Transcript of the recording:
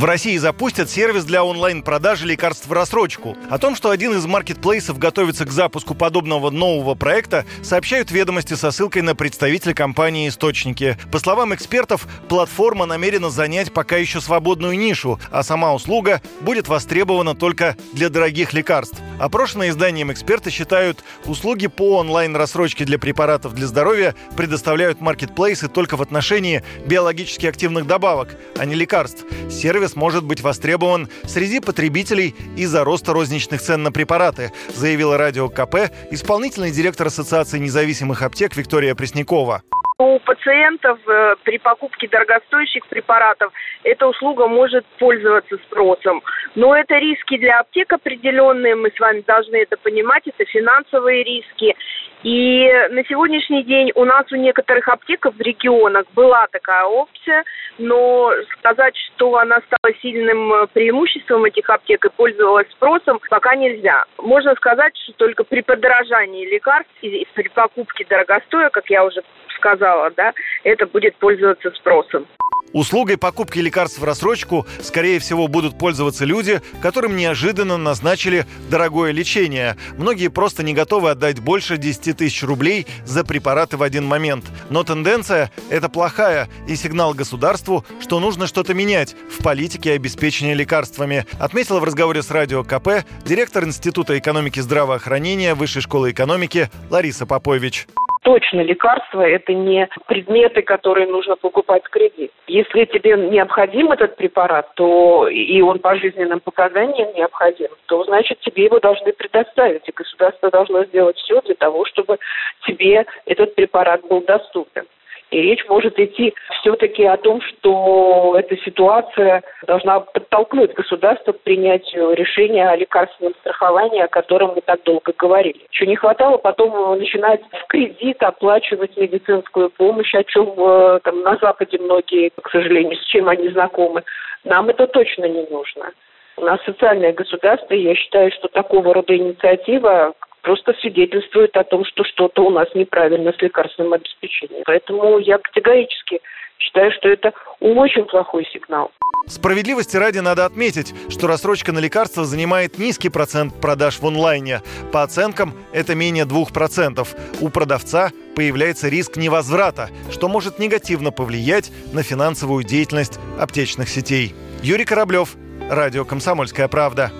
В России запустят сервис для онлайн-продажи лекарств в рассрочку. О том, что один из маркетплейсов готовится к запуску подобного нового проекта, сообщают ведомости со ссылкой на представителя компании «Источники». По словам экспертов, платформа намерена занять пока еще свободную нишу, а сама услуга будет востребована только для дорогих лекарств. Опрошенные изданием эксперты считают, услуги по онлайн-рассрочке для препаратов для здоровья предоставляют маркетплейсы только в отношении биологически активных добавок, а не лекарств. Сервис сервис может быть востребован среди потребителей из-за роста розничных цен на препараты, заявила радио КП исполнительный директор Ассоциации независимых аптек Виктория Преснякова. У пациентов э, при покупке дорогостоящих препаратов эта услуга может пользоваться спросом. Но это риски для аптек определенные, мы с вами должны это понимать, это финансовые риски. И на сегодняшний день у нас у некоторых аптек в регионах была такая опция, но сказать, что она стала сильным э, преимуществом этих аптек и пользовалась спросом, пока нельзя. Можно сказать, что только при подорожании лекарств и при покупке дорогостоя, как я уже сказала, да, это будет пользоваться спросом. Услугой покупки лекарств в рассрочку, скорее всего, будут пользоваться люди, которым неожиданно назначили дорогое лечение. Многие просто не готовы отдать больше 10 тысяч рублей за препараты в один момент. Но тенденция – это плохая и сигнал государству, что нужно что-то менять в политике обеспечения лекарствами, отметила в разговоре с Радио КП директор Института экономики здравоохранения Высшей школы экономики Лариса Попович точно лекарства – это не предметы, которые нужно покупать в кредит. Если тебе необходим этот препарат, то и он по жизненным показаниям необходим, то значит тебе его должны предоставить, и государство должно сделать все для того, чтобы тебе этот препарат был доступен. И речь может идти все-таки о том, что эта ситуация должна подтолкнуть государство к принятию решения о лекарственном страховании, о котором мы так долго говорили. Еще не хватало потом начинать в кредит оплачивать медицинскую помощь, о чем э, там, на Западе многие, к сожалению, с чем они знакомы. Нам это точно не нужно. У нас социальное государство, я считаю, что такого рода инициатива, просто свидетельствует о том, что что-то у нас неправильно с лекарственным обеспечением. Поэтому я категорически считаю, что это очень плохой сигнал. Справедливости ради надо отметить, что рассрочка на лекарства занимает низкий процент продаж в онлайне. По оценкам, это менее 2%. У продавца появляется риск невозврата, что может негативно повлиять на финансовую деятельность аптечных сетей. Юрий Кораблев, Радио «Комсомольская правда».